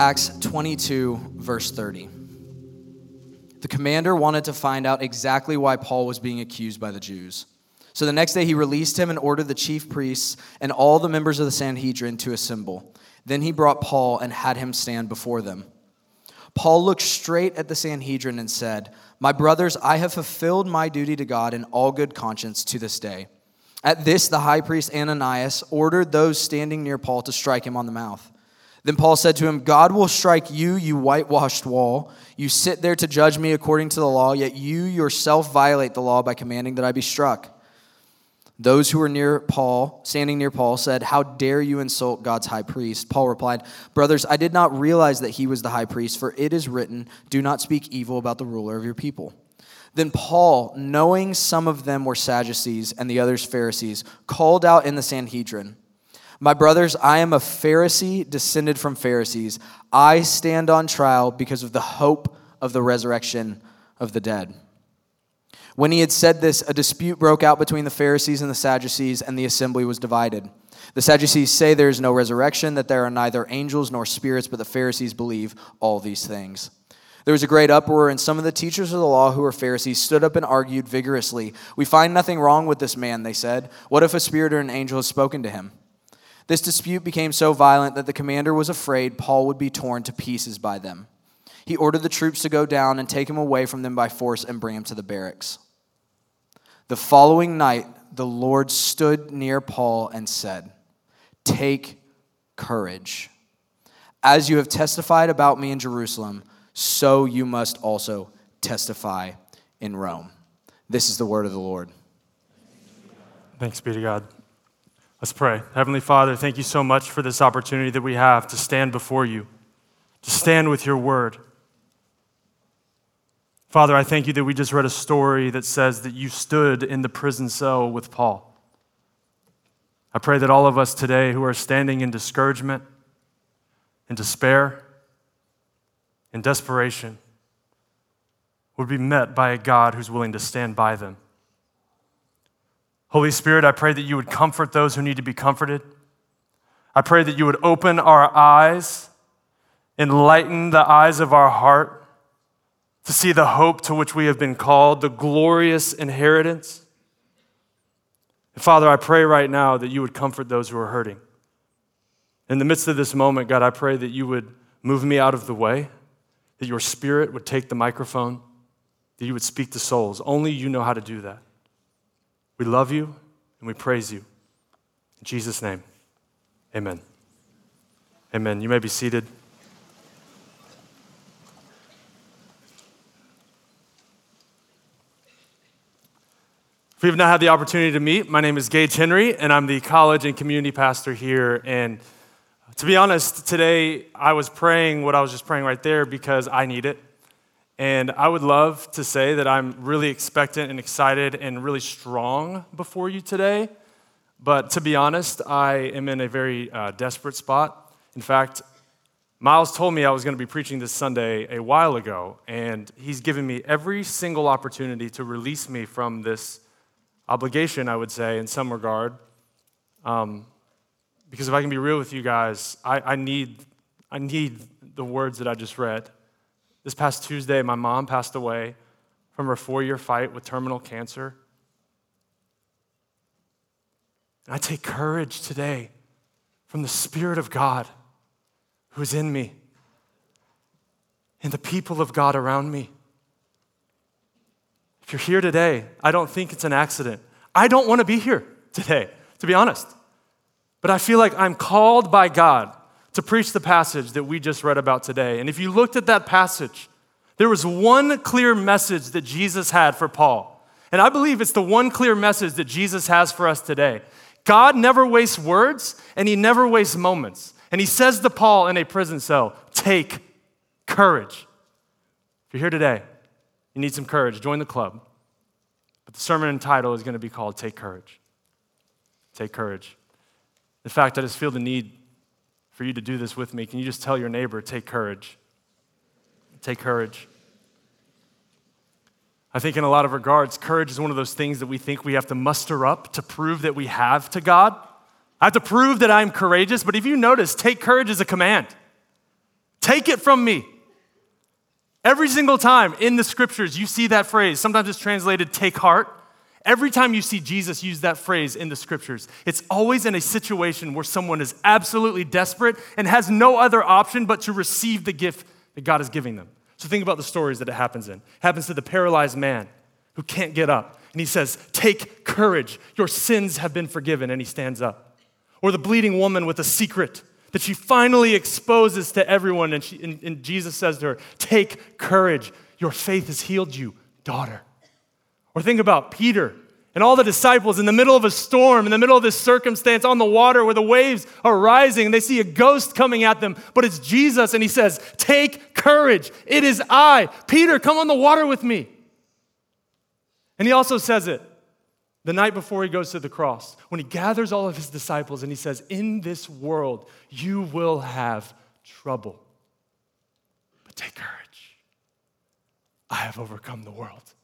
Acts 22, verse 30. The commander wanted to find out exactly why Paul was being accused by the Jews. So the next day he released him and ordered the chief priests and all the members of the Sanhedrin to assemble. Then he brought Paul and had him stand before them. Paul looked straight at the Sanhedrin and said, My brothers, I have fulfilled my duty to God in all good conscience to this day. At this, the high priest Ananias ordered those standing near Paul to strike him on the mouth. Then Paul said to him, God will strike you, you whitewashed wall. You sit there to judge me according to the law, yet you yourself violate the law by commanding that I be struck. Those who were near Paul, standing near Paul, said, How dare you insult God's high priest? Paul replied, Brothers, I did not realize that he was the high priest, for it is written, Do not speak evil about the ruler of your people. Then Paul, knowing some of them were Sadducees and the others Pharisees, called out in the Sanhedrin, My brothers, I am a Pharisee descended from Pharisees. I stand on trial because of the hope of the resurrection of the dead. When he had said this, a dispute broke out between the Pharisees and the Sadducees, and the assembly was divided. The Sadducees say there is no resurrection, that there are neither angels nor spirits, but the Pharisees believe all these things. There was a great uproar, and some of the teachers of the law who were Pharisees stood up and argued vigorously. We find nothing wrong with this man, they said. What if a spirit or an angel has spoken to him? This dispute became so violent that the commander was afraid Paul would be torn to pieces by them. He ordered the troops to go down and take him away from them by force and bring him to the barracks. The following night, the Lord stood near Paul and said, Take courage. As you have testified about me in Jerusalem, so you must also testify in Rome. This is the word of the Lord. Thanks be to God. Let's pray. Heavenly Father, thank you so much for this opportunity that we have to stand before you, to stand with your word. Father, I thank you that we just read a story that says that you stood in the prison cell with Paul. I pray that all of us today who are standing in discouragement, in despair, in desperation, would be met by a God who's willing to stand by them. Holy Spirit, I pray that you would comfort those who need to be comforted. I pray that you would open our eyes, enlighten the eyes of our heart to see the hope to which we have been called, the glorious inheritance. And Father, I pray right now that you would comfort those who are hurting. In the midst of this moment, God, I pray that you would move me out of the way, that your spirit would take the microphone, that you would speak to souls. Only you know how to do that. We love you and we praise you. In Jesus' name, amen. Amen. You may be seated. If you've not had the opportunity to meet, my name is Gage Henry, and I'm the college and community pastor here. And to be honest, today I was praying what I was just praying right there because I need it. And I would love to say that I'm really expectant and excited and really strong before you today. But to be honest, I am in a very uh, desperate spot. In fact, Miles told me I was going to be preaching this Sunday a while ago, and he's given me every single opportunity to release me from this obligation, I would say, in some regard. Um, because if I can be real with you guys, I, I, need, I need the words that I just read. This past Tuesday, my mom passed away from her four year fight with terminal cancer. And I take courage today from the Spirit of God who's in me and the people of God around me. If you're here today, I don't think it's an accident. I don't want to be here today, to be honest. But I feel like I'm called by God to preach the passage that we just read about today. And if you looked at that passage, there was one clear message that Jesus had for Paul. And I believe it's the one clear message that Jesus has for us today. God never wastes words and he never wastes moments. And he says to Paul in a prison cell, Take courage. If you're here today you need some courage, join the club. But the sermon title is going to be called Take Courage. Take courage. In fact, I just feel the need for you to do this with me. Can you just tell your neighbor, Take courage? Take courage. I think, in a lot of regards, courage is one of those things that we think we have to muster up to prove that we have to God. I have to prove that I'm courageous, but if you notice, take courage is a command. Take it from me. Every single time in the scriptures, you see that phrase. Sometimes it's translated take heart. Every time you see Jesus use that phrase in the scriptures, it's always in a situation where someone is absolutely desperate and has no other option but to receive the gift that God is giving them. So think about the stories that it happens in. It happens to the paralyzed man who can't get up. And he says, Take courage, your sins have been forgiven. And he stands up. Or the bleeding woman with a secret that she finally exposes to everyone. And, she, and, and Jesus says to her, Take courage, your faith has healed you, daughter. Or think about Peter and all the disciples in the middle of a storm, in the middle of this circumstance on the water where the waves are rising, and they see a ghost coming at them, but it's Jesus, and he says, Take courage, it is I. Peter, come on the water with me. And he also says it the night before he goes to the cross, when he gathers all of his disciples and he says, In this world, you will have trouble. But take courage. I have overcome the world.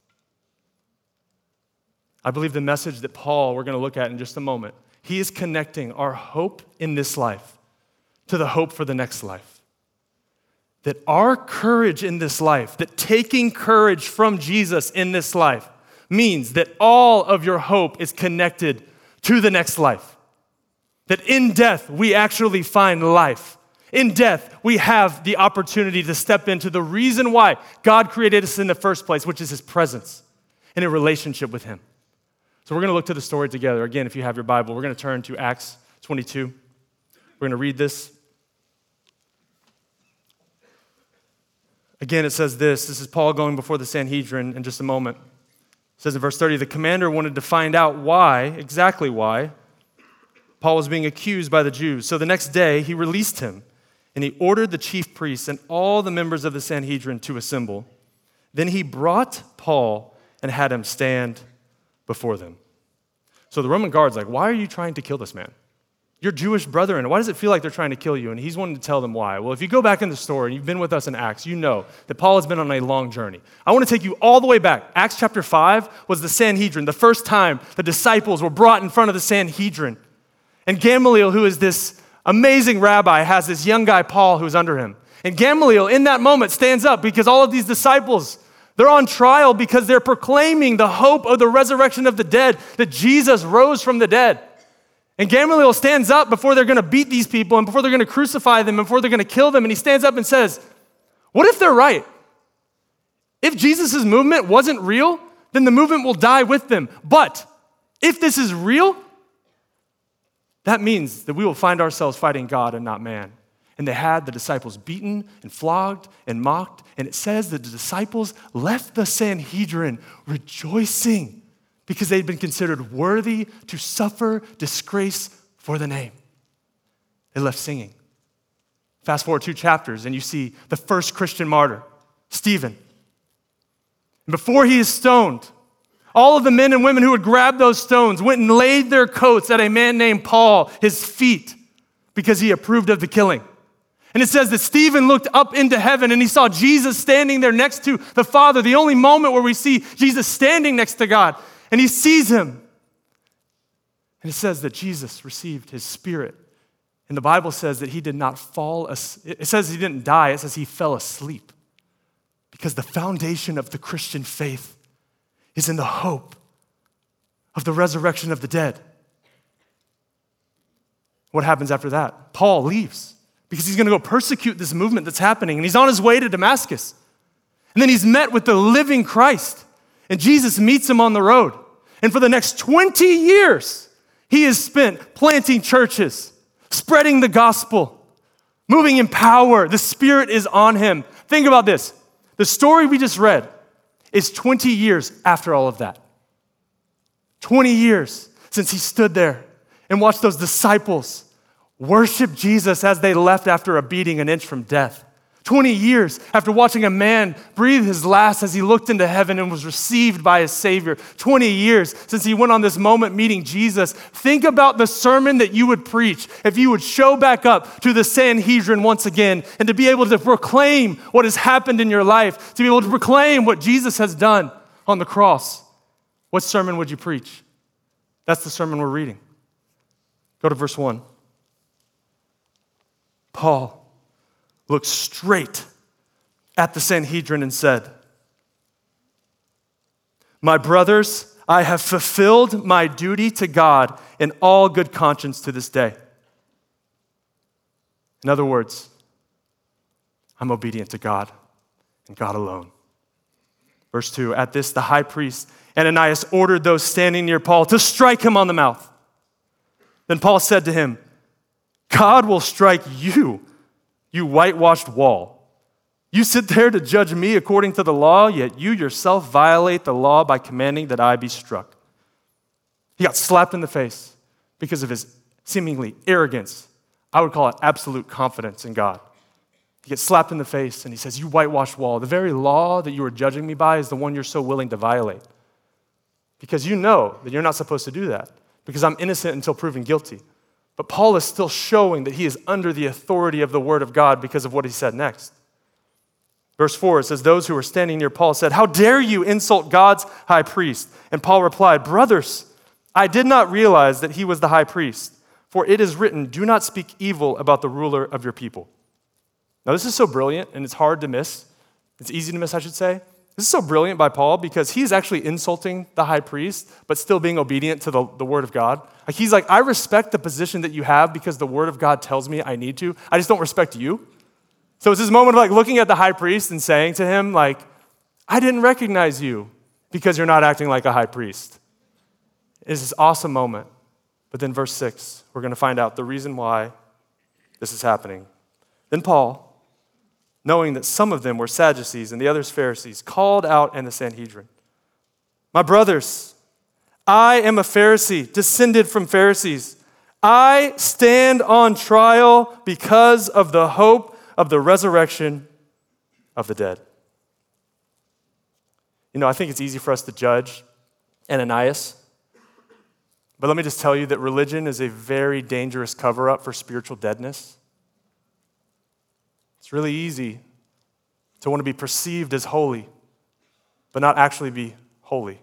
I believe the message that Paul, we're going to look at in just a moment, he is connecting our hope in this life to the hope for the next life. That our courage in this life, that taking courage from Jesus in this life, means that all of your hope is connected to the next life. That in death, we actually find life. In death, we have the opportunity to step into the reason why God created us in the first place, which is His presence in a relationship with Him. So we're going to look to the story together. Again, if you have your Bible, we're going to turn to Acts 22. We're going to read this. Again, it says this. This is Paul going before the Sanhedrin in just a moment. It says in verse 30 the commander wanted to find out why, exactly why, Paul was being accused by the Jews. So the next day, he released him and he ordered the chief priests and all the members of the Sanhedrin to assemble. Then he brought Paul and had him stand before them. So the Roman guard's like, Why are you trying to kill this man? Your Jewish brethren, why does it feel like they're trying to kill you? And he's wanting to tell them why. Well, if you go back in the story and you've been with us in Acts, you know that Paul has been on a long journey. I want to take you all the way back. Acts chapter 5 was the Sanhedrin, the first time the disciples were brought in front of the Sanhedrin. And Gamaliel, who is this amazing rabbi, has this young guy, Paul, who's under him. And Gamaliel, in that moment, stands up because all of these disciples they're on trial because they're proclaiming the hope of the resurrection of the dead, that Jesus rose from the dead. And Gamaliel stands up before they're going to beat these people and before they're going to crucify them, and before they're going to kill them, and he stands up and says, What if they're right? If Jesus' movement wasn't real, then the movement will die with them. But if this is real, that means that we will find ourselves fighting God and not man. And they had the disciples beaten and flogged and mocked. And it says that the disciples left the Sanhedrin rejoicing because they'd been considered worthy to suffer disgrace for the name. They left singing. Fast forward two chapters, and you see the first Christian martyr, Stephen. And before he is stoned, all of the men and women who had grabbed those stones went and laid their coats at a man named Paul, his feet, because he approved of the killing. And it says that Stephen looked up into heaven and he saw Jesus standing there next to the Father, the only moment where we see Jesus standing next to God. And he sees him. And it says that Jesus received his spirit. And the Bible says that he did not fall, it says he didn't die, it says he fell asleep. Because the foundation of the Christian faith is in the hope of the resurrection of the dead. What happens after that? Paul leaves because he's going to go persecute this movement that's happening. And he's on his way to Damascus. And then he's met with the living Christ. And Jesus meets him on the road. And for the next 20 years, he is spent planting churches, spreading the gospel, moving in power. The Spirit is on him. Think about this the story we just read is 20 years after all of that. 20 years since he stood there and watched those disciples worship Jesus as they left after a beating an inch from death. 20 years after watching a man breathe his last as he looked into heaven and was received by his Savior. 20 years since he went on this moment meeting Jesus. Think about the sermon that you would preach if you would show back up to the Sanhedrin once again and to be able to proclaim what has happened in your life, to be able to proclaim what Jesus has done on the cross. What sermon would you preach? That's the sermon we're reading. Go to verse 1. Paul, looked straight at the Sanhedrin and said, My brothers, I have fulfilled my duty to God in all good conscience to this day. In other words, I'm obedient to God and God alone. Verse 2 At this, the high priest Ananias ordered those standing near Paul to strike him on the mouth. Then Paul said to him, God will strike you, you whitewashed wall. You sit there to judge me according to the law, yet you yourself violate the law by commanding that I be struck. He got slapped in the face because of his seemingly arrogance. I would call it absolute confidence in God. He gets slapped in the face and he says, You whitewashed wall. The very law that you are judging me by is the one you're so willing to violate. Because you know that you're not supposed to do that, because I'm innocent until proven guilty. But Paul is still showing that he is under the authority of the word of God because of what he said next. Verse 4 it says, Those who were standing near Paul said, How dare you insult God's high priest? And Paul replied, Brothers, I did not realize that he was the high priest, for it is written, Do not speak evil about the ruler of your people. Now, this is so brilliant and it's hard to miss. It's easy to miss, I should say. This is so brilliant by Paul because he's actually insulting the high priest, but still being obedient to the, the word of God. Like he's like, I respect the position that you have because the word of God tells me I need to. I just don't respect you. So it's this moment of like looking at the high priest and saying to him, like, I didn't recognize you because you're not acting like a high priest. It's this awesome moment. But then, verse 6, we're to find out the reason why this is happening. Then Paul, knowing that some of them were Sadducees and the others Pharisees, called out in the Sanhedrin, My brothers, I am a Pharisee, descended from Pharisees. I stand on trial because of the hope of the resurrection of the dead. You know, I think it's easy for us to judge Ananias, but let me just tell you that religion is a very dangerous cover up for spiritual deadness. It's really easy to want to be perceived as holy, but not actually be holy.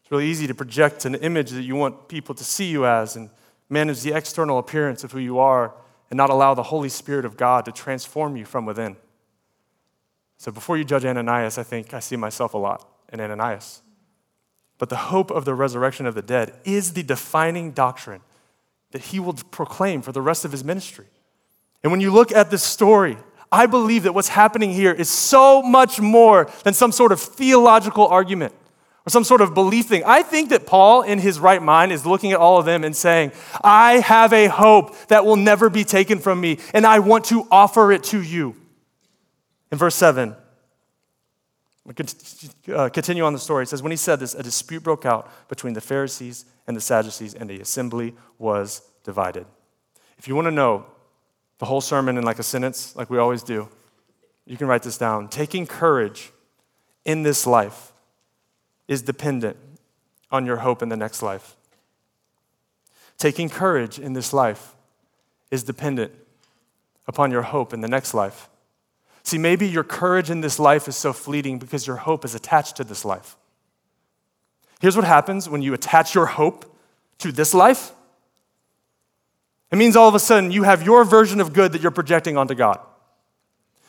It's really easy to project an image that you want people to see you as and manage the external appearance of who you are and not allow the Holy Spirit of God to transform you from within. So before you judge Ananias, I think I see myself a lot in Ananias. But the hope of the resurrection of the dead is the defining doctrine that he will proclaim for the rest of his ministry. And when you look at this story, I believe that what's happening here is so much more than some sort of theological argument or some sort of belief thing. I think that Paul, in his right mind, is looking at all of them and saying, I have a hope that will never be taken from me, and I want to offer it to you. In verse 7, we uh, continue on the story. It says, When he said this, a dispute broke out between the Pharisees and the Sadducees, and the assembly was divided. If you want to know the whole sermon in like a sentence, like we always do, you can write this down. Taking courage in this life is dependent on your hope in the next life. Taking courage in this life is dependent upon your hope in the next life. See, maybe your courage in this life is so fleeting because your hope is attached to this life. Here's what happens when you attach your hope to this life it means all of a sudden you have your version of good that you're projecting onto God.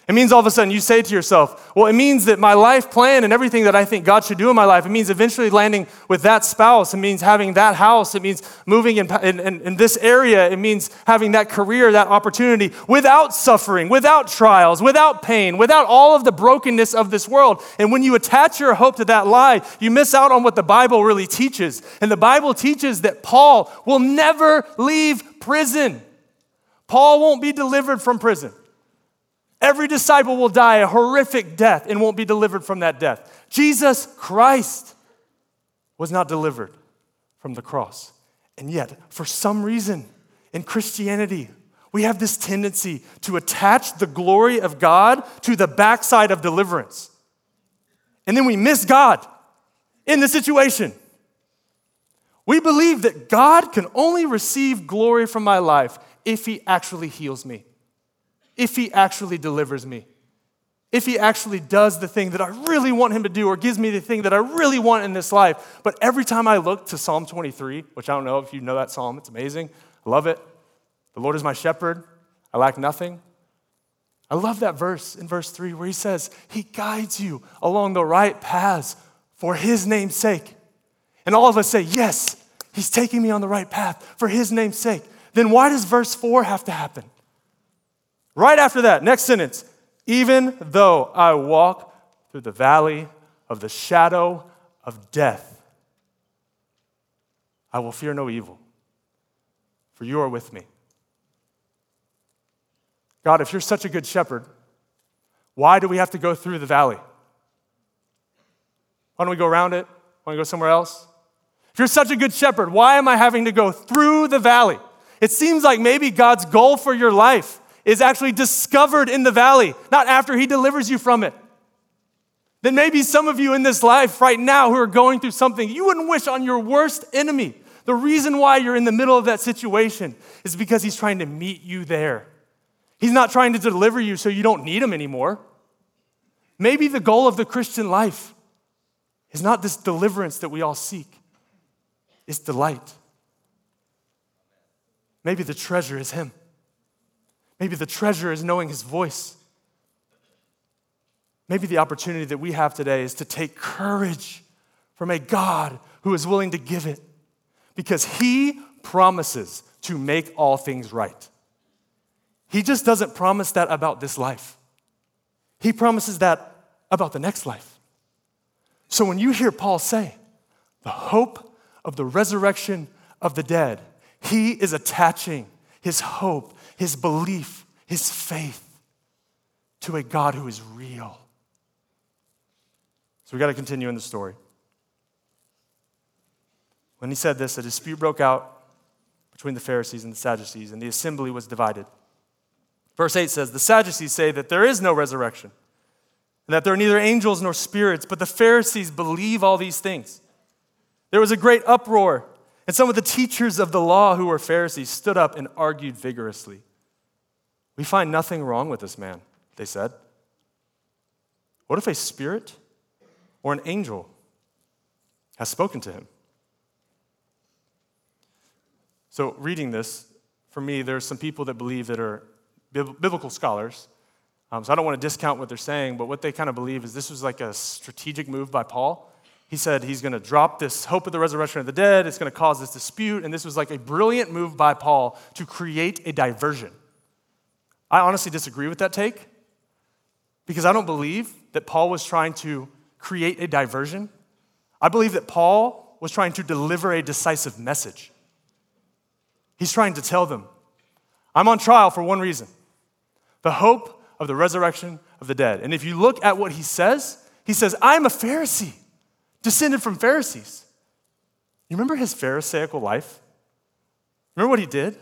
It means all of a sudden you say to yourself, well, it means that my life plan and everything that I think God should do in my life, it means eventually landing with that spouse. It means having that house. It means moving in, in, in, this area. It means having that career, that opportunity without suffering, without trials, without pain, without all of the brokenness of this world. And when you attach your hope to that lie, you miss out on what the Bible really teaches. And the Bible teaches that Paul will never leave prison. Paul won't be delivered from prison. Every disciple will die a horrific death and won't be delivered from that death. Jesus Christ was not delivered from the cross. And yet, for some reason, in Christianity, we have this tendency to attach the glory of God to the backside of deliverance. And then we miss God in the situation. We believe that God can only receive glory from my life if He actually heals me if he actually delivers me, if he actually does the thing that I really want him to do or gives me the thing that I really want in this life. But every time I look to Psalm 23, which I don't know if you know that psalm, it's amazing. I love it. The Lord is my shepherd, I lack nothing. I love that verse in verse 3 where he says, He guides you along the right paths for His name's sake. And all of us say, Yes, He's taking me on the right path for His name's sake. Then why does verse 4 have to happen? Right after that, next sentence, even though I walk through the valley of the shadow of death, I will fear no evil, for you are with me. God, if you're such a good shepherd, why do we have to go through the valley? Why don't we go around it? Why don't we go somewhere else? If you're such a good shepherd, why am I having to go through the valley? It seems like maybe God's goal for your life is actually discovered in the valley, not after He delivers you from it. Then maybe some of you in this life right now who are going through something you wouldn't wish on your worst enemy. The reason why you're in the middle of that situation is because He's trying to meet you there. He's not trying to deliver you so you don't need Him anymore. Maybe the goal of the Christian life is not this deliverance that we all seek, it's delight. Maybe the treasure is Him. Maybe the treasure is knowing His voice. Maybe the opportunity that we have today is to take courage from a God who is willing to give it because He promises to make all things right. He just doesn't promise that about this life, He promises that about the next life. So when you hear Paul say, the hope of the resurrection of the dead, he is attaching his hope, his belief, his faith to a God who is real. So we got to continue in the story. When he said this, a dispute broke out between the Pharisees and the Sadducees, and the assembly was divided. Verse 8 says, The Sadducees say that there is no resurrection, and that there are neither angels nor spirits, but the Pharisees believe all these things. There was a great uproar, and some of the teachers of the law who were Pharisees stood up and argued vigorously. We find nothing wrong with this man, they said. What if a spirit or an angel has spoken to him? So, reading this, for me, there's some people that believe that are biblical scholars. Um, so I don't want to discount what they're saying, but what they kind of believe is this was like a strategic move by Paul. He said he's going to drop this hope of the resurrection of the dead. It's going to cause this dispute. And this was like a brilliant move by Paul to create a diversion. I honestly disagree with that take because I don't believe that Paul was trying to create a diversion. I believe that Paul was trying to deliver a decisive message. He's trying to tell them, I'm on trial for one reason the hope of the resurrection of the dead. And if you look at what he says, he says, I'm a Pharisee, descended from Pharisees. You remember his Pharisaical life? Remember what he did?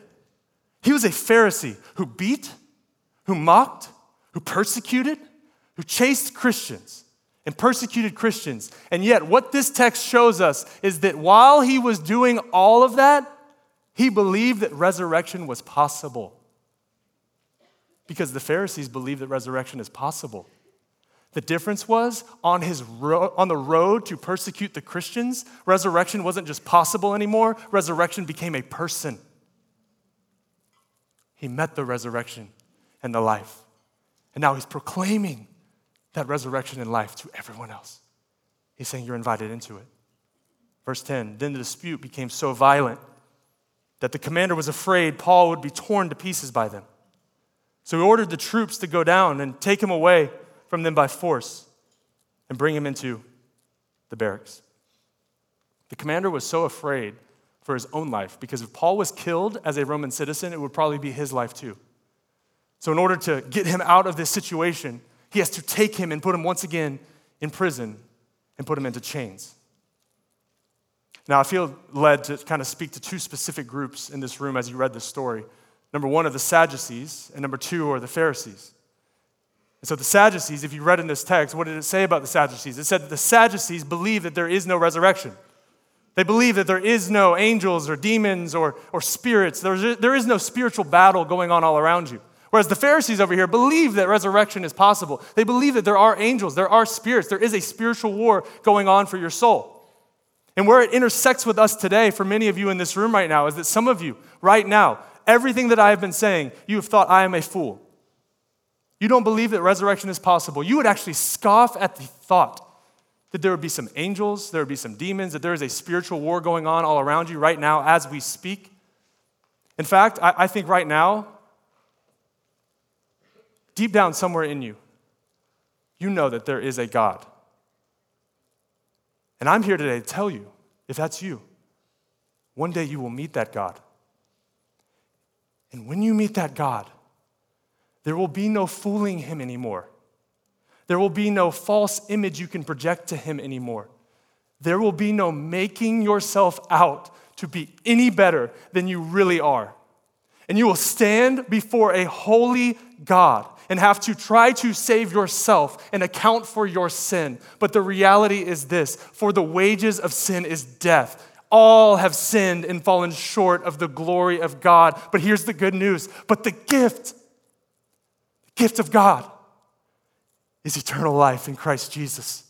He was a Pharisee who beat, who mocked, who persecuted, who chased Christians and persecuted Christians. And yet, what this text shows us is that while he was doing all of that, he believed that resurrection was possible because the Pharisees believed that resurrection is possible. The difference was on, his ro- on the road to persecute the Christians, resurrection wasn't just possible anymore, resurrection became a person. He met the resurrection and the life. And now he's proclaiming that resurrection and life to everyone else. He's saying, You're invited into it. Verse 10 Then the dispute became so violent that the commander was afraid Paul would be torn to pieces by them. So he ordered the troops to go down and take him away from them by force and bring him into the barracks. The commander was so afraid for his own life because if Paul was killed as a Roman citizen, it would probably be his life too. So, in order to get him out of this situation, he has to take him and put him once again in prison and put him into chains. Now, I feel led to kind of speak to two specific groups in this room as you read this story. Number one are the Sadducees, and number two are the Pharisees. And so, the Sadducees, if you read in this text, what did it say about the Sadducees? It said that the Sadducees believe that there is no resurrection. They believe that there is no angels or demons or, or spirits. There's, there is no spiritual battle going on all around you. Whereas the Pharisees over here believe that resurrection is possible. They believe that there are angels, there are spirits, there is a spiritual war going on for your soul. And where it intersects with us today, for many of you in this room right now, is that some of you right now everything that I have been saying, you have thought I am a fool. You don't believe that resurrection is possible, you would actually scoff at the thought that there would be some angels, there would be some demons, that there is a spiritual war going on all around you right now as we speak. In fact, I, I think right now, deep down somewhere in you, you know that there is a God. And I'm here today to tell you, if that's you, one day you will meet that God. And when you meet that God, there will be no fooling him anymore. There will be no false image you can project to him anymore. There will be no making yourself out to be any better than you really are. And you will stand before a holy God and have to try to save yourself and account for your sin. But the reality is this for the wages of sin is death. All have sinned and fallen short of the glory of God. But here's the good news. But the gift, gift of God, is eternal life in Christ Jesus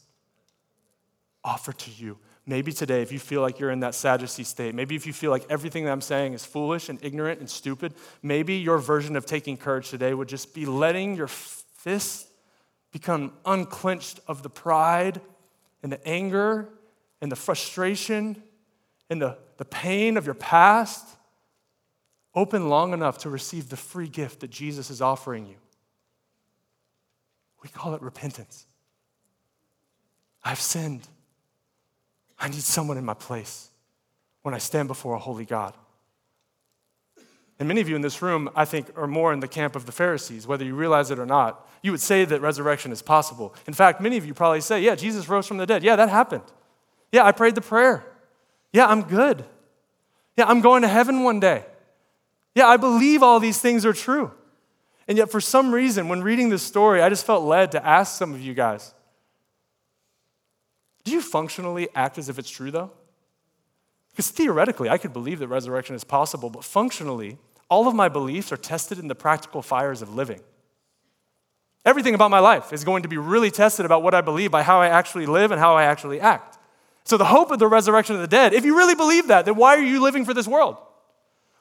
offered to you. Maybe today, if you feel like you're in that Sadducee state, maybe if you feel like everything that I'm saying is foolish and ignorant and stupid, maybe your version of taking courage today would just be letting your fists become unclenched of the pride and the anger and the frustration and the, the pain of your past, open long enough to receive the free gift that Jesus is offering you. We call it repentance. I've sinned. I need someone in my place when I stand before a holy God. And many of you in this room, I think, are more in the camp of the Pharisees, whether you realize it or not. You would say that resurrection is possible. In fact, many of you probably say, Yeah, Jesus rose from the dead. Yeah, that happened. Yeah, I prayed the prayer. Yeah, I'm good. Yeah, I'm going to heaven one day. Yeah, I believe all these things are true. And yet, for some reason, when reading this story, I just felt led to ask some of you guys Do you functionally act as if it's true, though? Because theoretically, I could believe that resurrection is possible, but functionally, all of my beliefs are tested in the practical fires of living. Everything about my life is going to be really tested about what I believe by how I actually live and how I actually act. So, the hope of the resurrection of the dead, if you really believe that, then why are you living for this world?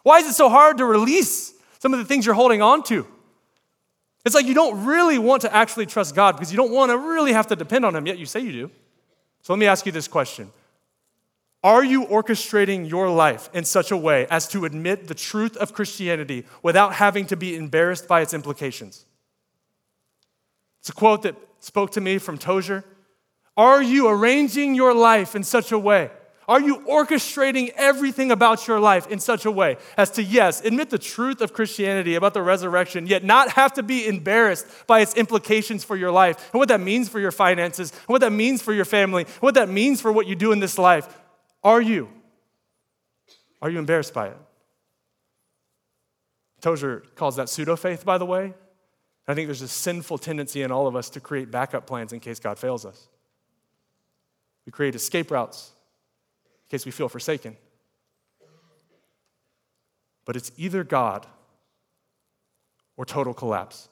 Why is it so hard to release some of the things you're holding on to? It's like you don't really want to actually trust God because you don't want to really have to depend on Him, yet you say you do. So let me ask you this question Are you orchestrating your life in such a way as to admit the truth of Christianity without having to be embarrassed by its implications? It's a quote that spoke to me from Tozer. Are you arranging your life in such a way are you orchestrating everything about your life in such a way as to, yes, admit the truth of Christianity about the resurrection, yet not have to be embarrassed by its implications for your life and what that means for your finances, and what that means for your family, and what that means for what you do in this life? Are you? Are you embarrassed by it? Tozer calls that pseudo faith, by the way. I think there's a sinful tendency in all of us to create backup plans in case God fails us. We create escape routes in case we feel forsaken. But it's either God or total collapse.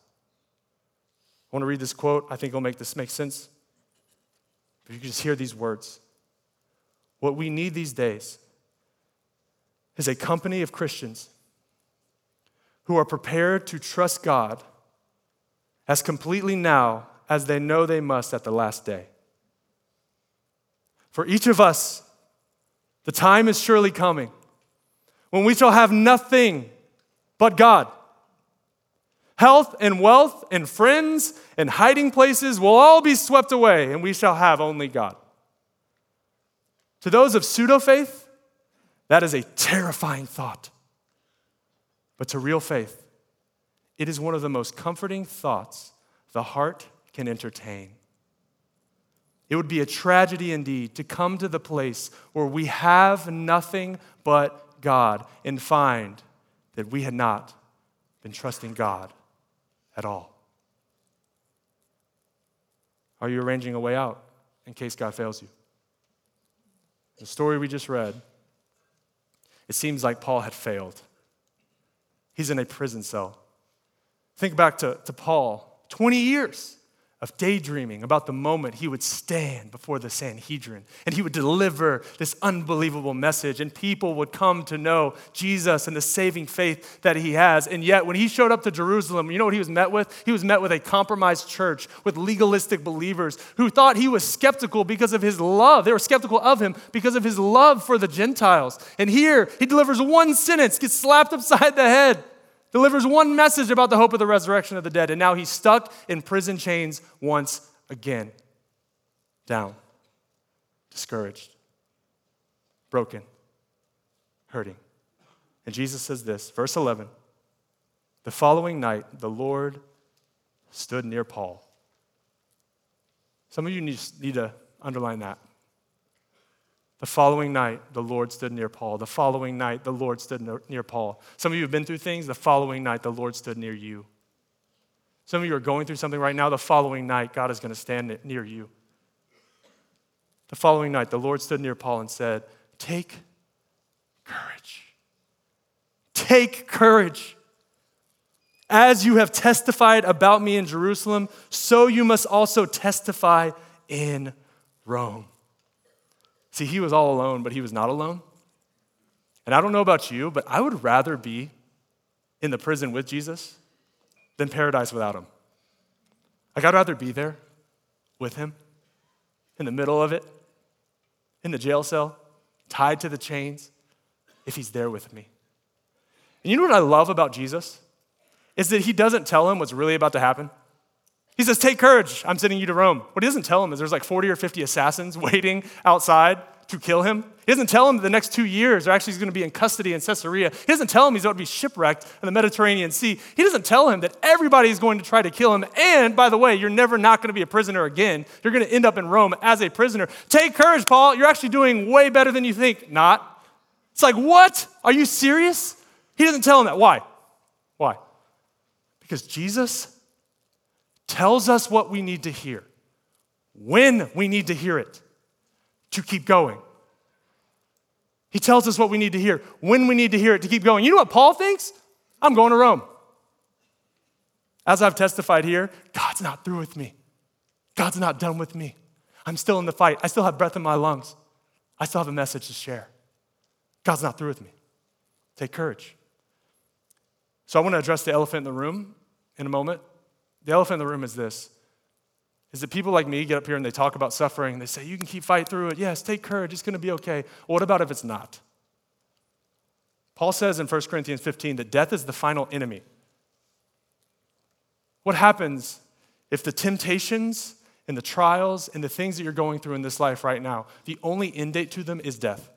I want to read this quote. I think it'll make this make sense. If you can just hear these words. What we need these days is a company of Christians who are prepared to trust God as completely now as they know they must at the last day. For each of us the time is surely coming when we shall have nothing but God. Health and wealth and friends and hiding places will all be swept away, and we shall have only God. To those of pseudo faith, that is a terrifying thought. But to real faith, it is one of the most comforting thoughts the heart can entertain. It would be a tragedy indeed to come to the place where we have nothing but God and find that we had not been trusting God at all. Are you arranging a way out in case God fails you? The story we just read, it seems like Paul had failed. He's in a prison cell. Think back to, to Paul 20 years of daydreaming about the moment he would stand before the Sanhedrin and he would deliver this unbelievable message, and people would come to know Jesus and the saving faith that he has. And yet, when he showed up to Jerusalem, you know what he was met with? He was met with a compromised church with legalistic believers who thought he was skeptical because of his love. They were skeptical of him because of his love for the Gentiles. And here, he delivers one sentence, gets slapped upside the head delivers one message about the hope of the resurrection of the dead, and now he's stuck in prison chains once again. Down, discouraged, broken, hurting. And Jesus says this, verse 11 The following night, the Lord stood near Paul. Some of you need, to underline that. The following night, the Lord stood near Paul. The following night, the Lord stood near Paul. Some of you have been through things. The following night, the Lord stood near you. Some of you are going through something right now. The following night, God is going to stand near you. The following night, the Lord stood near Paul and said, Take courage. Take courage. As you have testified about me in Jerusalem, so you must also testify in Rome. See, he was all alone, but he was not alone. And I don't know about you, but I would rather be in the prison with Jesus than paradise without him. Like, I'd rather be there with him, in the middle of it, in the jail cell, tied to the chains, if he's there with me. And you know what I love about Jesus? Is that he doesn't tell him what's really about to happen. He says, Take courage, I'm sending you to Rome. What he doesn't tell him is there's like 40 or 50 assassins waiting outside to kill him. He doesn't tell him that the next two years are actually going to be in custody in Caesarea. He doesn't tell him he's going to be shipwrecked in the Mediterranean Sea. He doesn't tell him that everybody is going to try to kill him. And by the way, you're never not going to be a prisoner again. You're going to end up in Rome as a prisoner. Take courage, Paul. You're actually doing way better than you think. Not. It's like, what? Are you serious? He doesn't tell him that. Why? Why? Because Jesus tells us what we need to hear, when we need to hear it to keep going. He tells us what we need to hear, when we need to hear it to keep going. You know what Paul thinks? I'm going to Rome. As I've testified here, God's not through with me. God's not done with me. I'm still in the fight. I still have breath in my lungs. I still have a message to share. God's not through with me. Take courage. So I want to address the elephant in the room in a moment. The elephant in the room is this is that people like me get up here and they talk about suffering and they say, You can keep fight through it. Yes, take courage. It's going to be okay. Well, what about if it's not? Paul says in 1 Corinthians 15 that death is the final enemy. What happens if the temptations and the trials and the things that you're going through in this life right now, the only end date to them is death?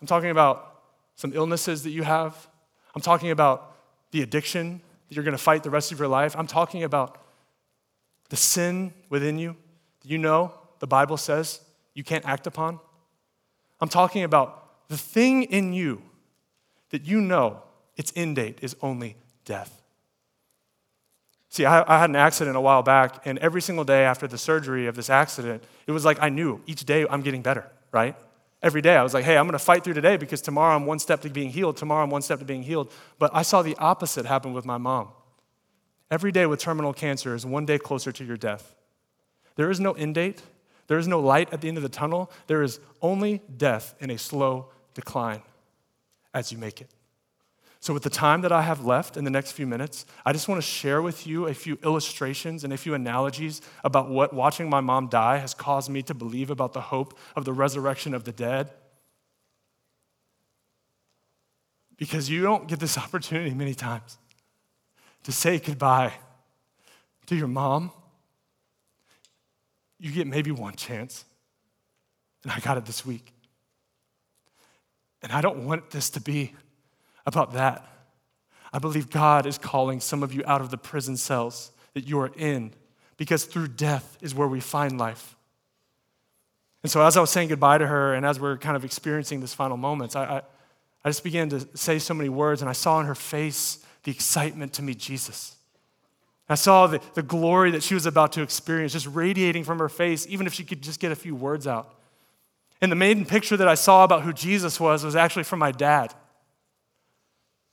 I'm talking about some illnesses that you have. I'm talking about the addiction that you're going to fight the rest of your life. I'm talking about the sin within you you know the Bible says you can't act upon. I'm talking about the thing in you that you know its end date is only death. See, I, I, had an accident a while back, and every single day after the surgery of this accident, it was like I knew each day I'm getting better, right? Every day I was like, hey, I'm gonna fight through today because tomorrow I'm one step to being healed, tomorrow I'm one step to being healed. But I saw the opposite happen with my mom. Every day with terminal cancer is one day closer to your death. There is no end date, there is no light at the end of the tunnel. There is only death in a slow decline as you make it. So, with the time that I have left in the next few minutes, I just want to share with you a few illustrations and a few analogies about what watching my mom die has caused me to believe about the hope of the resurrection of the dead. Because you don't get this opportunity many times to say goodbye to your mom. You get maybe one chance, and I got it this week. And I don't want this to be about that. I believe God is calling some of you out of the prison cells that you are in because through death is where we find life. And so, as I was saying goodbye to her, and as we're kind of experiencing this final moments, I, I, I just began to say so many words, and I saw in her face the excitement to meet Jesus. I saw the, the glory that she was about to experience just radiating from her face, even if she could just get a few words out. And the main picture that I saw about who Jesus was was actually from my dad.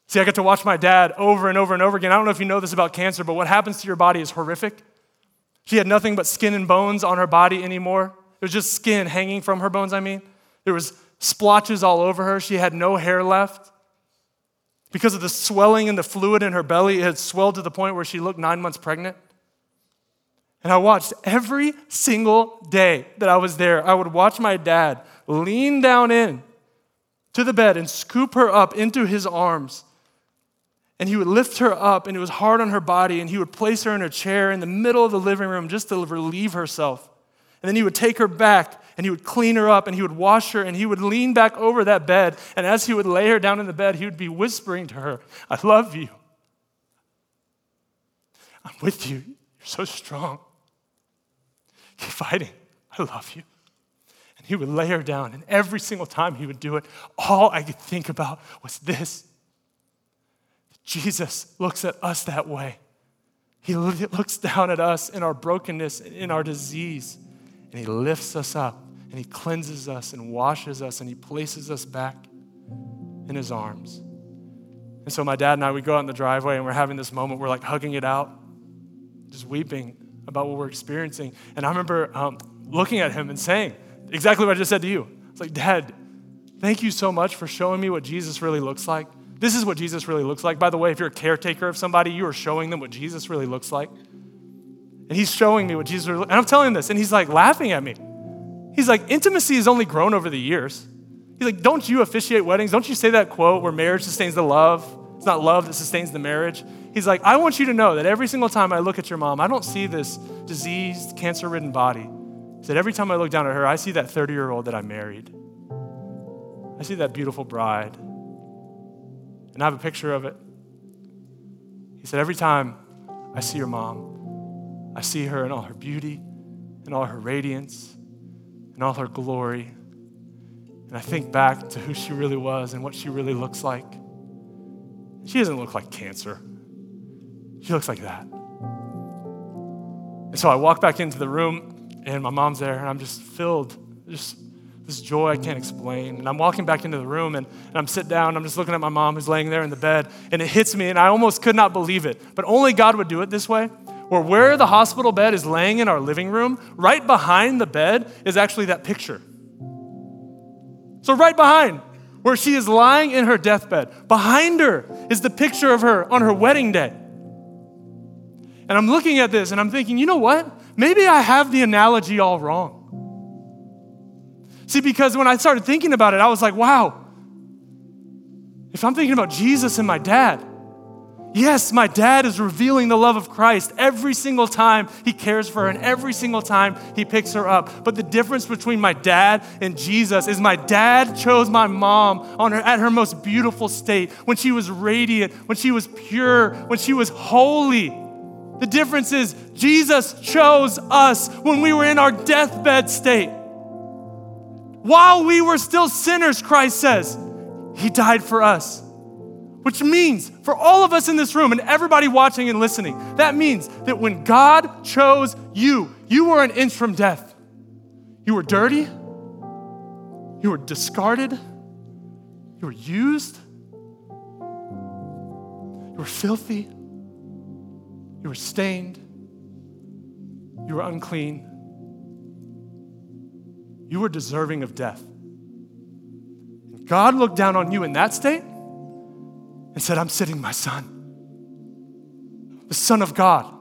See, I got to watch my dad over and over and over again. I don't know if you know this about cancer, but what happens to your body is horrific. She had nothing but skin and bones on her body anymore. It was just skin hanging from her bones, I mean. There was splotches all over her. She had no hair left. Because of the swelling and the fluid in her belly, it had swelled to the point where she looked nine months pregnant. And I watched every single day that I was there, I would watch my dad lean down in to the bed and scoop her up into his arms. And he would lift her up, and it was hard on her body, and he would place her in a chair in the middle of the living room just to relieve herself. And then he would take her back and he would clean her up and he would wash her and he would lean back over that bed. And as he would lay her down in the bed, he would be whispering to her, I love you. I'm with you. You're so strong. Keep fighting. I love you. And he would lay her down. And every single time he would do it, all I could think about was this Jesus looks at us that way. He looks down at us in our brokenness, in our disease and He lifts us up and He cleanses us and washes us and He places us back in His arms. And so my dad and I, we go out in the driveway and we're having this moment. We're like hugging it out, just weeping about what we're experiencing. And I remember um, looking at him and saying exactly what I just said to you. It's like, Dad, thank you so much for showing me what Jesus really looks like. This is what Jesus really looks like. By the way, if you're a caretaker of somebody, you are showing them what Jesus really looks like. And he's showing me what Jesus, really, and I'm telling him this, and he's like laughing at me. He's like, intimacy has only grown over the years. He's like, don't you officiate weddings? Don't you say that quote where marriage sustains the love? It's not love that sustains the marriage. He's like, I want you to know that every single time I look at your mom, I don't see this diseased, cancer ridden body. He said, every time I look down at her, I see that 30 year old that I married. I see that beautiful bride. And I have a picture of it. He said, every time I see your mom, I see her in all her beauty, in all her radiance, in all her glory. And I think back to who she really was and what she really looks like. She doesn't look like cancer. She looks like that. And so I walk back into the room, and my mom's there, and I'm just filled, just this joy I can't explain. And I'm walking back into the room, and, and I'm sitting down, I'm just looking at my mom who's laying there in the bed, and it hits me, and I almost could not believe it. But only God would do it this way where where the hospital bed is laying in our living room, right behind the bed is actually that picture. So, right behind where she is lying in her deathbed, behind her is the picture of her on her wedding day. And I'm looking at this and I'm thinking, you know what? Maybe I have the analogy all wrong. See, because when I started thinking about it, I was like, wow, if I'm thinking about Jesus and my dad, Yes, my dad is revealing the love of Christ every single time he cares for her and every single time he picks her up. But the difference between my dad and Jesus is my dad chose my mom on her at her most beautiful state, when she was radiant, when she was pure, when she was holy. The difference is Jesus chose us when we were in our deathbed state. While we were still sinners, Christ says, he died for us. Which means for all of us in this room and everybody watching and listening, that means that when God chose you, you were an inch from death. You were dirty, you were discarded, you were used, you were filthy, you were stained, you were unclean, you were deserving of death. God looked down on you in that state and said, I'm sitting my son. The Son of God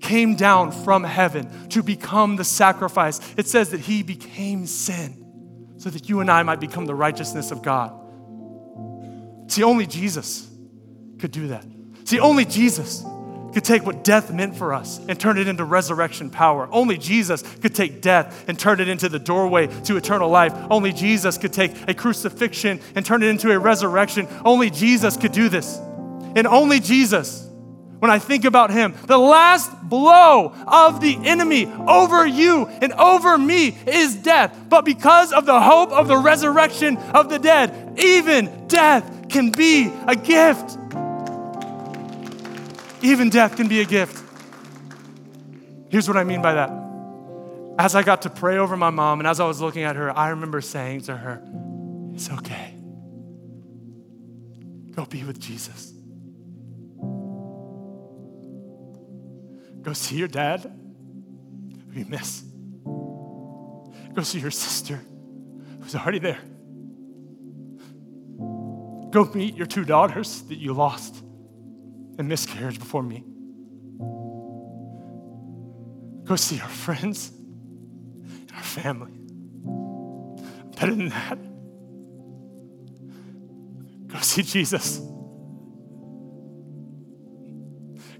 came down from heaven to become the sacrifice. It says that he became sin so that you and I might become the righteousness of God. See, only Jesus could do that. See, only Jesus could take what death meant for us and turn it into resurrection power. Only Jesus could take death and turn it into the doorway to eternal life. Only Jesus could take a crucifixion and turn it into a resurrection. Only Jesus could do this. And only Jesus, when I think about him, the last blow of the enemy over you and over me is death. But because of the hope of the resurrection of the dead, even death can be a gift. Even death can be a gift. Here's what I mean by that. As I got to pray over my mom and as I was looking at her, I remember saying to her, It's okay. Go be with Jesus. Go see your dad who you miss. Go see your sister who's already there. Go meet your two daughters that you lost in miscarriage before me. Go see our friends and our family. Better than that, go see Jesus.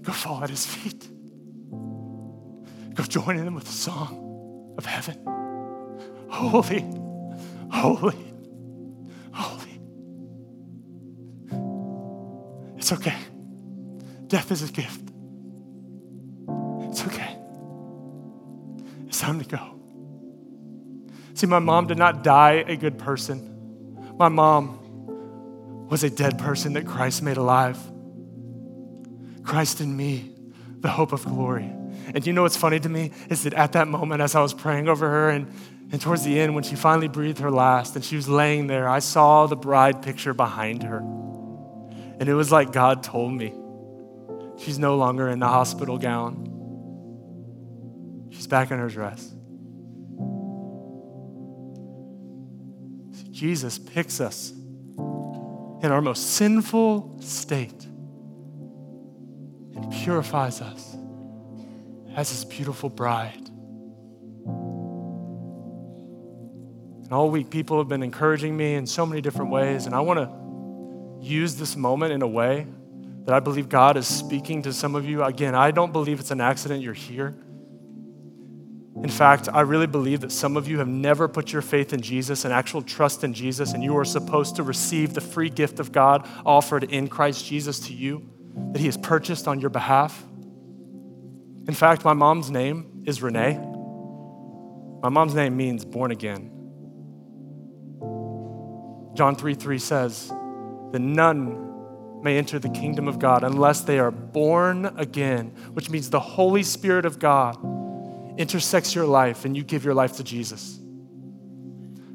Go fall at his feet. Go join in with the song of heaven. Holy, holy, holy. It's okay. Death is a gift. It's okay. It's time to go. See, my mom did not die a good person. My mom was a dead person that Christ made alive. Christ in me, the hope of glory. And you know what's funny to me is that at that moment, as I was praying over her, and, and towards the end, when she finally breathed her last and she was laying there, I saw the bride picture behind her. And it was like God told me she's no longer in the hospital gown, she's back in her dress. See, Jesus picks us in our most sinful state and purifies us as his beautiful bride. And all week, people have been encouraging me in so many different ways, and I want to use this moment in a way that I believe God is speaking to some of you. Again, I don't believe it's an accident you're here. In fact, I really believe that some of you have never put your faith in Jesus and actual trust in Jesus, and you are supposed to receive the free gift of God offered in Christ Jesus to you, that He has purchased on your behalf. In fact, my mom's name is Renee. My mom's name means born again. John 3 3 says that none may enter the kingdom of God unless they are born again, which means the Holy Spirit of God intersects your life and you give your life to Jesus.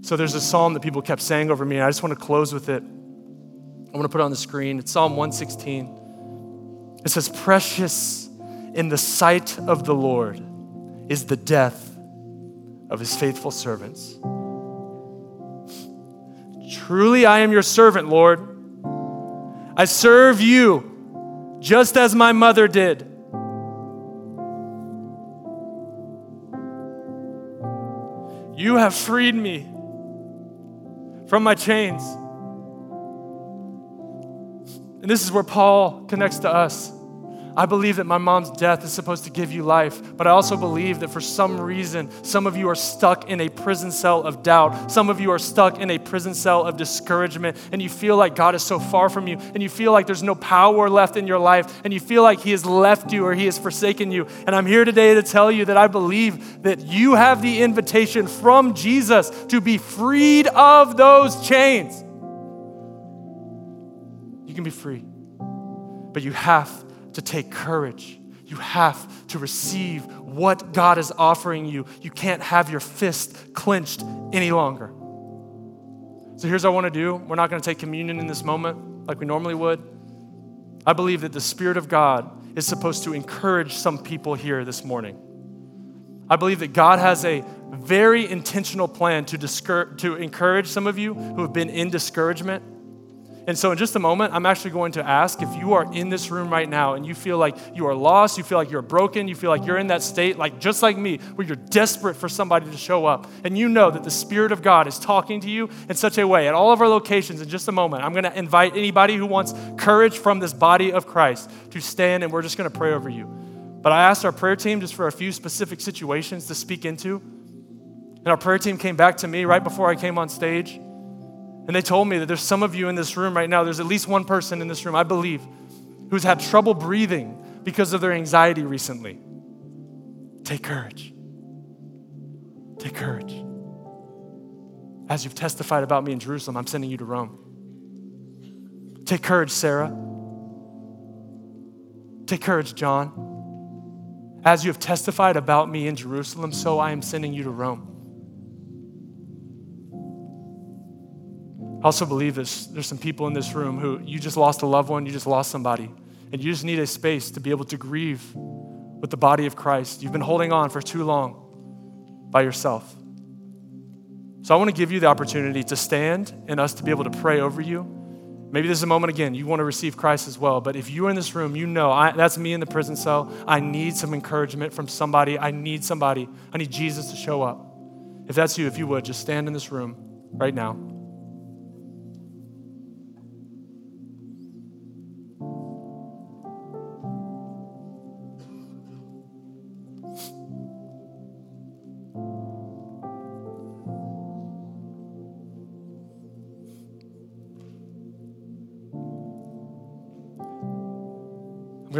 So there's a psalm that people kept saying over me, and I just want to close with it. I want to put it on the screen. It's Psalm 116. It says, Precious in the sight of the Lord is the death of his faithful servants. Truly, I am your servant, Lord. I serve you just as my mother did. You have freed me from my chains. And this is where Paul connects to us. I believe that my mom's death is supposed to give you life, but I also believe that for some reason, some of you are stuck in a prison cell of doubt. Some of you are stuck in a prison cell of discouragement, and you feel like God is so far from you, and you feel like there's no power left in your life, and you feel like He has left you or He has forsaken you. And I'm here today to tell you that I believe that you have the invitation from Jesus to be freed of those chains. You can be free, but you have to take courage. You have to receive what God is offering you. You can't have your fist clenched any longer. So here's what I want to do. We're not going to take communion in this moment like we normally would. I believe that the Spirit of God is supposed to encourage some people here this morning. I believe that God has a very intentional plan to, discour- to encourage some of you who have been in discouragement and so, in just a moment, I'm actually going to ask if you are in this room right now and you feel like you are lost, you feel like you're broken, you feel like you're in that state, like just like me, where you're desperate for somebody to show up. And you know that the Spirit of God is talking to you in such a way. At all of our locations, in just a moment, I'm going to invite anybody who wants courage from this body of Christ to stand and we're just going to pray over you. But I asked our prayer team just for a few specific situations to speak into. And our prayer team came back to me right before I came on stage. And they told me that there's some of you in this room right now, there's at least one person in this room, I believe, who's had trouble breathing because of their anxiety recently. Take courage. Take courage. As you've testified about me in Jerusalem, I'm sending you to Rome. Take courage, Sarah. Take courage, John. As you have testified about me in Jerusalem, so I am sending you to Rome. I also believe this, there's some people in this room who you just lost a loved one, you just lost somebody, and you just need a space to be able to grieve with the body of Christ. You've been holding on for too long by yourself. So I want to give you the opportunity to stand and us to be able to pray over you. Maybe this is a moment again, you want to receive Christ as well. But if you're in this room, you know I, that's me in the prison cell. I need some encouragement from somebody. I need somebody. I need Jesus to show up. If that's you, if you would, just stand in this room right now.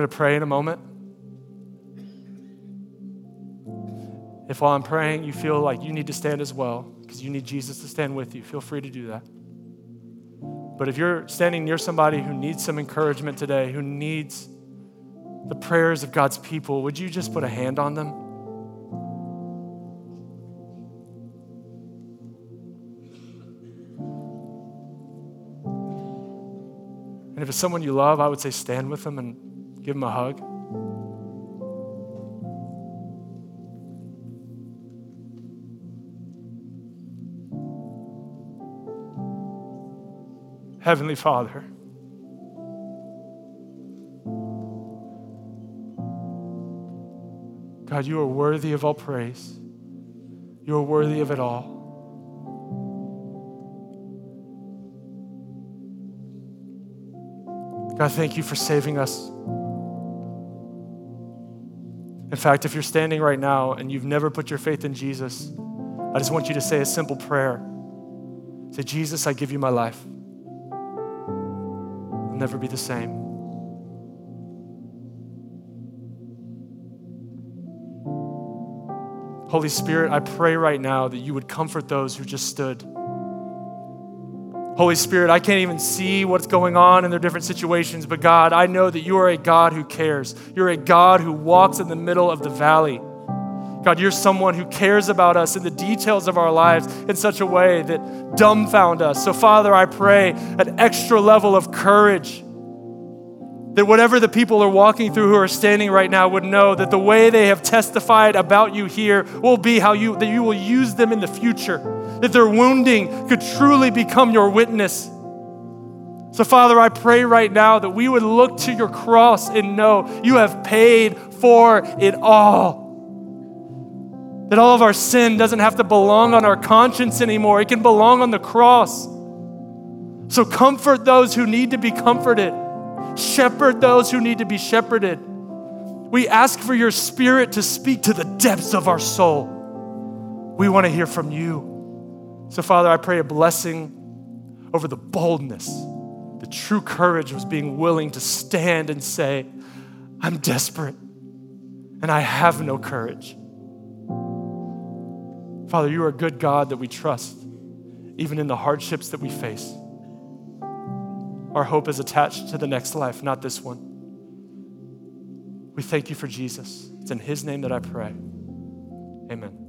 Going to pray in a moment. If while I'm praying you feel like you need to stand as well, because you need Jesus to stand with you, feel free to do that. But if you're standing near somebody who needs some encouragement today, who needs the prayers of God's people, would you just put a hand on them? And if it's someone you love, I would say stand with them and Give him a hug. Heavenly Father, God, you are worthy of all praise. You are worthy of it all. God, thank you for saving us. In fact, if you're standing right now and you've never put your faith in Jesus, I just want you to say a simple prayer. Say, Jesus, I give you my life. I'll never be the same. Holy Spirit, I pray right now that you would comfort those who just stood. Holy Spirit, I can't even see what's going on in their different situations, but God, I know that you are a God who cares. You're a God who walks in the middle of the valley. God, you're someone who cares about us in the details of our lives in such a way that dumbfound us. So, Father, I pray an extra level of courage that whatever the people are walking through who are standing right now would know that the way they have testified about you here will be how you that you will use them in the future. That their wounding could truly become your witness. So, Father, I pray right now that we would look to your cross and know you have paid for it all. That all of our sin doesn't have to belong on our conscience anymore, it can belong on the cross. So, comfort those who need to be comforted shepherd those who need to be shepherded. We ask for your spirit to speak to the depths of our soul. We want to hear from you. So, Father, I pray a blessing over the boldness, the true courage was being willing to stand and say, I'm desperate and I have no courage. Father, you are a good God that we trust, even in the hardships that we face. Our hope is attached to the next life, not this one. We thank you for Jesus. It's in his name that I pray. Amen.